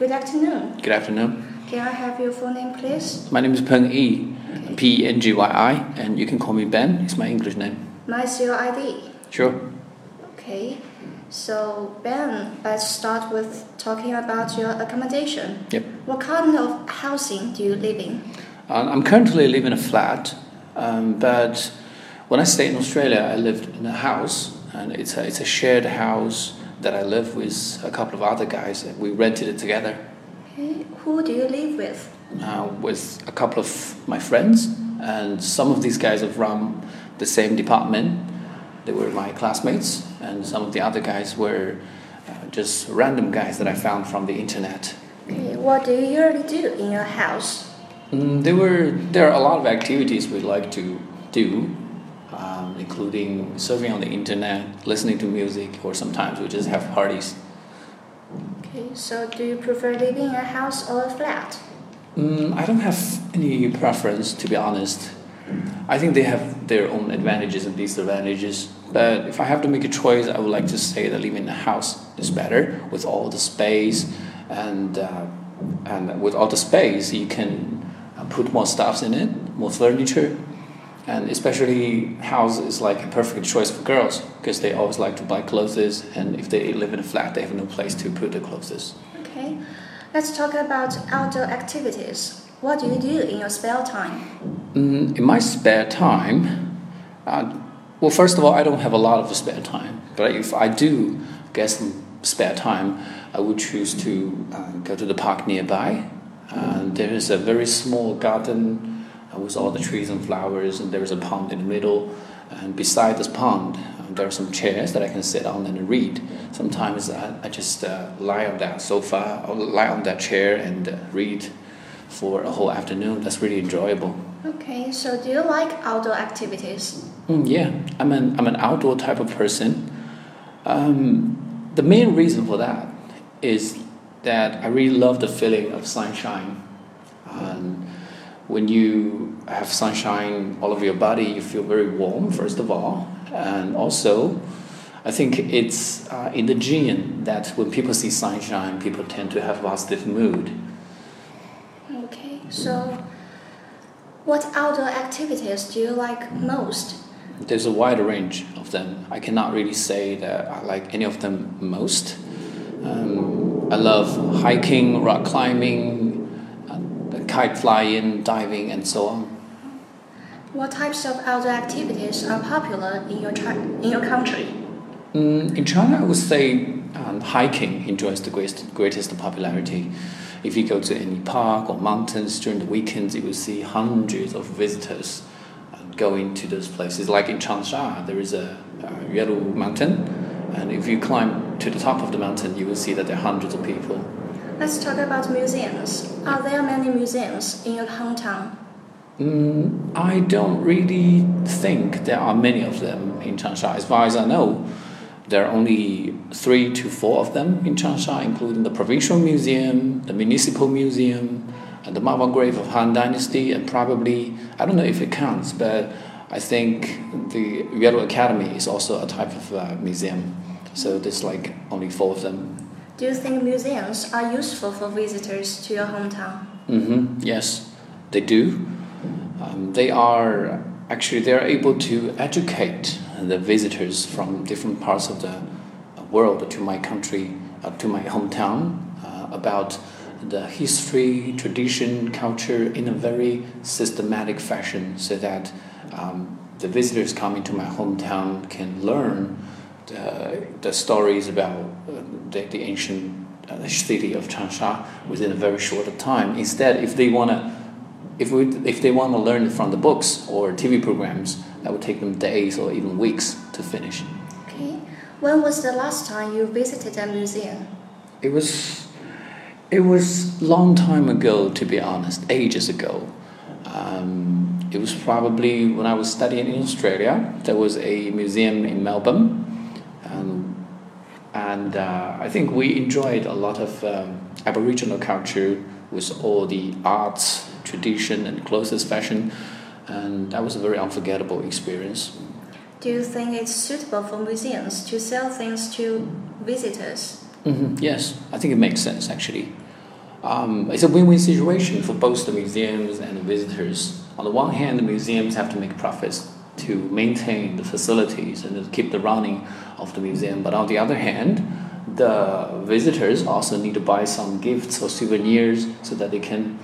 Good afternoon. Good afternoon. Can I have your full name, please? My name is Peng Yi, P E N G Y I, and you can call me Ben. It's my English name. Nice your ID. Sure. Okay. So Ben, let's start with talking about your accommodation. Yep. What kind of housing do you live in? Um, I'm currently living in a flat, um, but when I stayed in Australia, I lived in a house, and it's a, it's a shared house that I live with a couple of other guys. We rented it together Okay. Who do you live with? uh, with a couple of my friends, and some of these guys are from the same department. They were my classmates, and some of the other guys were uh, just random guys that I found from the internet. Okay. What do you usually do in your house? Mm, there were there are a lot of activities we like to do, um, including surfing on the internet, listening to music, or sometimes we just have parties. Okay. So do you prefer living in a house or a flat? Mm, I don't have any preference, to be honest. I think they have their own advantages and disadvantages. But if I have to make a choice, I would like to say that living in a house is better with all the space, and uh, and with all the space, you can uh, put more stuffs in it, more furniture, and especially house is like a perfect choice for girls because they always like to buy clothes, and if they live in a flat, they have no place to put the clothes. Okay. Let's talk about outdoor activities. What do you do in your spare time? Mm, in my spare time, uh, well, first of all, I don't have a lot of spare time. But if I do get some spare time, I would choose to uh, go to the park nearby. And there is a very small garden uh, with all the trees and flowers, and there is a pond in the middle. And beside this pond, uh, there are some chairs that I can sit on and read. Sometimes I, I just uh, lie on that sofa or lie on that chair and uh, read for a whole afternoon. That's really enjoyable. Okay. So do you like outdoor activities? Mm, yeah, I'm an, I'm an outdoor type of person. Um, the main reason for that is that I really love the feeling of sunshine. And when you have sunshine all over your body, you feel very warm, first of all. And also, I think it's uh, in the gene that when people see sunshine, people tend to have a positive mood. Okay. So what outdoor activities do you like most? There's a wide range of them. I cannot really say that I like any of them most. Um, I love hiking, rock climbing, kite flying, diving, and so on. What types of outdoor activities are popular in your in your country? Mm, in China, I would say um, hiking enjoys the greatest, greatest popularity. If you go to any park or mountains during the weekends, you will see hundreds of visitors uh, going to those places. Like in Changsha, there is a, a Yuelu Mountain, and if you climb to the top of the mountain, you will see that there are hundreds of people. Let's talk about museums. Are there many museums in your hometown? Mm, I don't really think there are many of them in Changsha. As far as I know, there are only three to four of them in Changsha, including the Provincial Museum, the Municipal Museum, and the marble grave of Han Dynasty, and probably, I don't know if it counts, but I think the Yuelu Academy is also a type of uh, museum. So there's like only four of them. Do you think museums are useful for visitors to your hometown? hmm Yes, they do. Um, they are actually they are able to educate the visitors from different parts of the world to my country, uh, to my hometown, uh, about the history, tradition, culture in a very systematic fashion, so that um, the visitors coming to my hometown can learn the, the stories about uh, the, the ancient uh, city of Changsha within a very short time. Instead, if they want to if, we, if they want to learn from the books or TV programs, that would take them days or even weeks to finish. Okay. When was the last time you visited a museum? It was, it was long time ago, to be honest, ages ago. Um, it was probably when I was studying in Australia. There was a museum in Melbourne, and uh, I think we enjoyed a lot of um, Aboriginal culture with all the arts tradition and clothes fashion, and that was a very unforgettable experience. Do you think it's suitable for museums to sell things to visitors? hmm Yes, I think it makes sense actually. um, it's a win-win situation for both the museums and the visitors. On the one hand, the museums have to make profits to maintain the facilities and keep the running of the museum. But on the other hand, the visitors also need to buy some gifts or souvenirs so that they can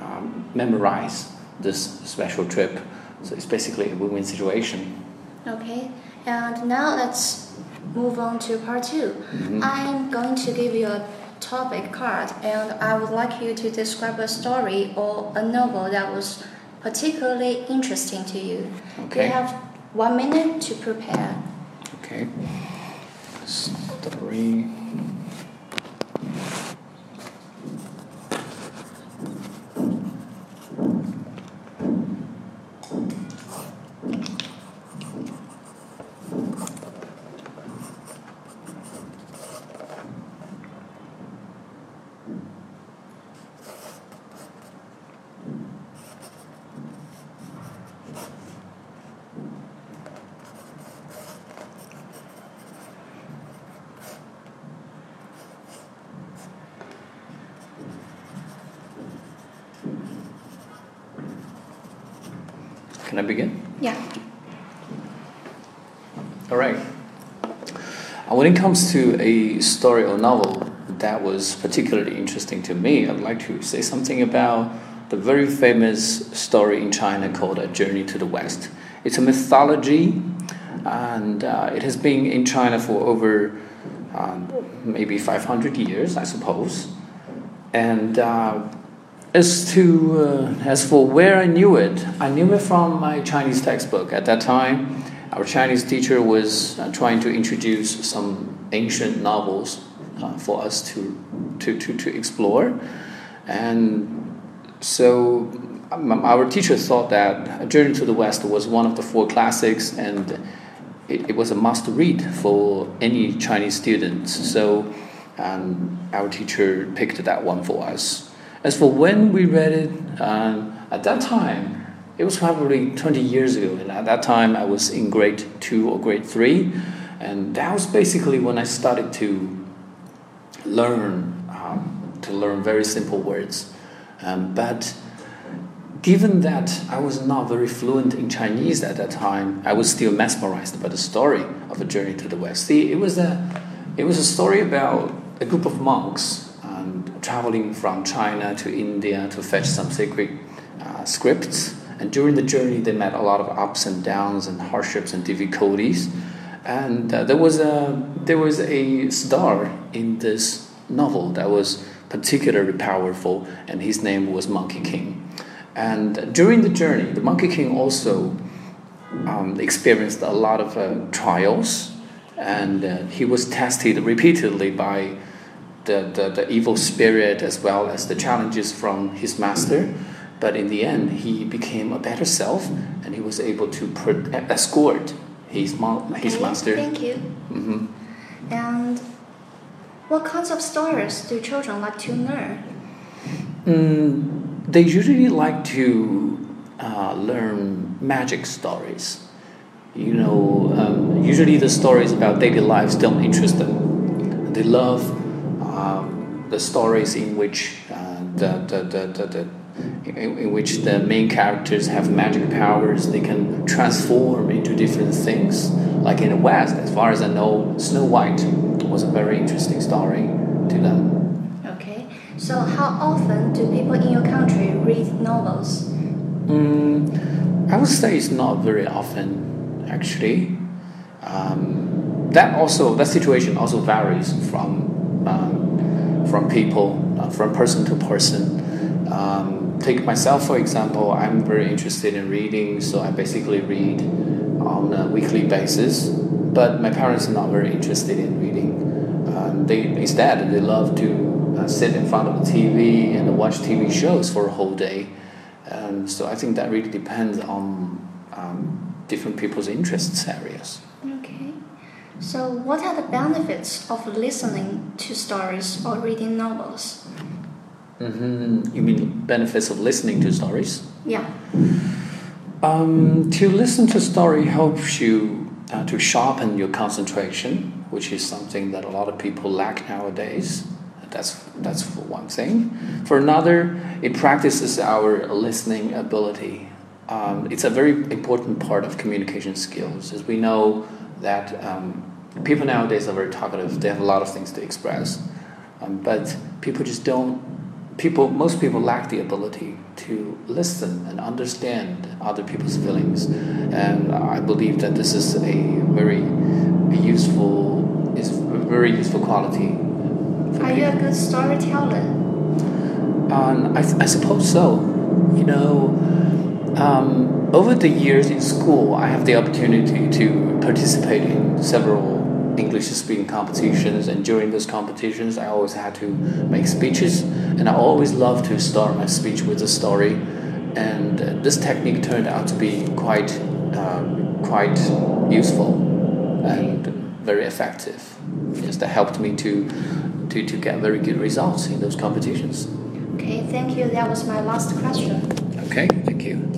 um, memorize this special trip. So it's basically a win-win situation. Okay, and now let's move on to part 2 Mm-hmm. I'm going to give you a topic card, and I would like you to describe a story or a novel that was particularly interesting to you. Okay. You have one minute to prepare. Okay. Story. Can I begin? Yeah. All right. Uh, When it comes to a story or novel that was particularly interesting to me, I'd like to say something about the very famous story in China called A Journey to the West. It's a mythology, and uh, it has been in China for over um, maybe 500 years, I suppose. And uh, as to uh, as for where I knew it, I knew it from my Chinese textbook. At that time, our Chinese teacher was uh, trying to introduce some ancient novels uh, for us to, to, to, to explore, and so um, our teacher thought that Journey to the West was one of the four classics, and it, it was a must read for any Chinese students. So um, our teacher picked that one for us. As for when we read it, um, at that time, it was probably 20 years ago, and at that time I was in grade two or grade three, and that was basically when I started to learn um, to learn very simple words. Um, but given that I was not very fluent in Chinese at that time, I was still mesmerized by the story of a journey to the West. See, it was a it was a story about a group of monks traveling from China to India to fetch some sacred uh, scripts. And during the journey, they met a lot of ups and downs and hardships and difficulties. And uh, there was a there was a star in this novel that was particularly powerful, and his name was Monkey King. And during the journey, the Monkey King also um, experienced a lot of uh, trials, and uh, he was tested repeatedly by the, the, the evil spirit as well as the challenges from his master. But in the end, he became a better self, and he was able to escort his, mon- his Okay, master. Thank you. hmm And what kinds of stories do children like to learn? Mm, they usually like to uh, learn magic stories. You know, um, usually the stories about daily lives don't interest them. They love um, the stories in which uh, the, the, the, the, in, in which the main characters have magic powers. They can transform into different things. Like in the West, as far as I know, Snow White was a very interesting story to them. Okay. So how often do people in your country read novels? Mm, I would say it's not very often, actually. Um, that also that situation also varies from from people, uh, from person to person. Um, take myself for example. I'm very interested in reading, so I basically read on a weekly basis. But my parents are not very interested in reading. Um, they instead they love to uh, sit in front of the TV and watch TV shows for a whole day. Um, so I think that really depends on um, different people's interests areas. So what are the benefits of listening to stories or reading novels? hmm You mean benefits of listening to stories? Yeah. Um, to listen to story helps you uh, to sharpen your concentration, which is something that a lot of people lack nowadays. That's that's for one thing. For another, it practices our listening ability. Um, it's a very important part of communication skills, as we know that um, people nowadays are very talkative. They have a lot of things to express, um, but people just don't. People, most people lack the ability to listen and understand other people's feelings, and I believe that this is a very useful, is a very useful quality. for Are you a good storyteller? Um, I, I suppose so. You know, um, over the years in school, I have the opportunity to participate in several English speaking competitions, and during those competitions, I always had to make speeches, and I always love to start my speech with a story. And uh, this technique turned out to be quite, um, quite useful and very effective. Yes, that helped me to, to, to get very good results in those competitions. Okay, thank you. That was my last question. Okay, thank you.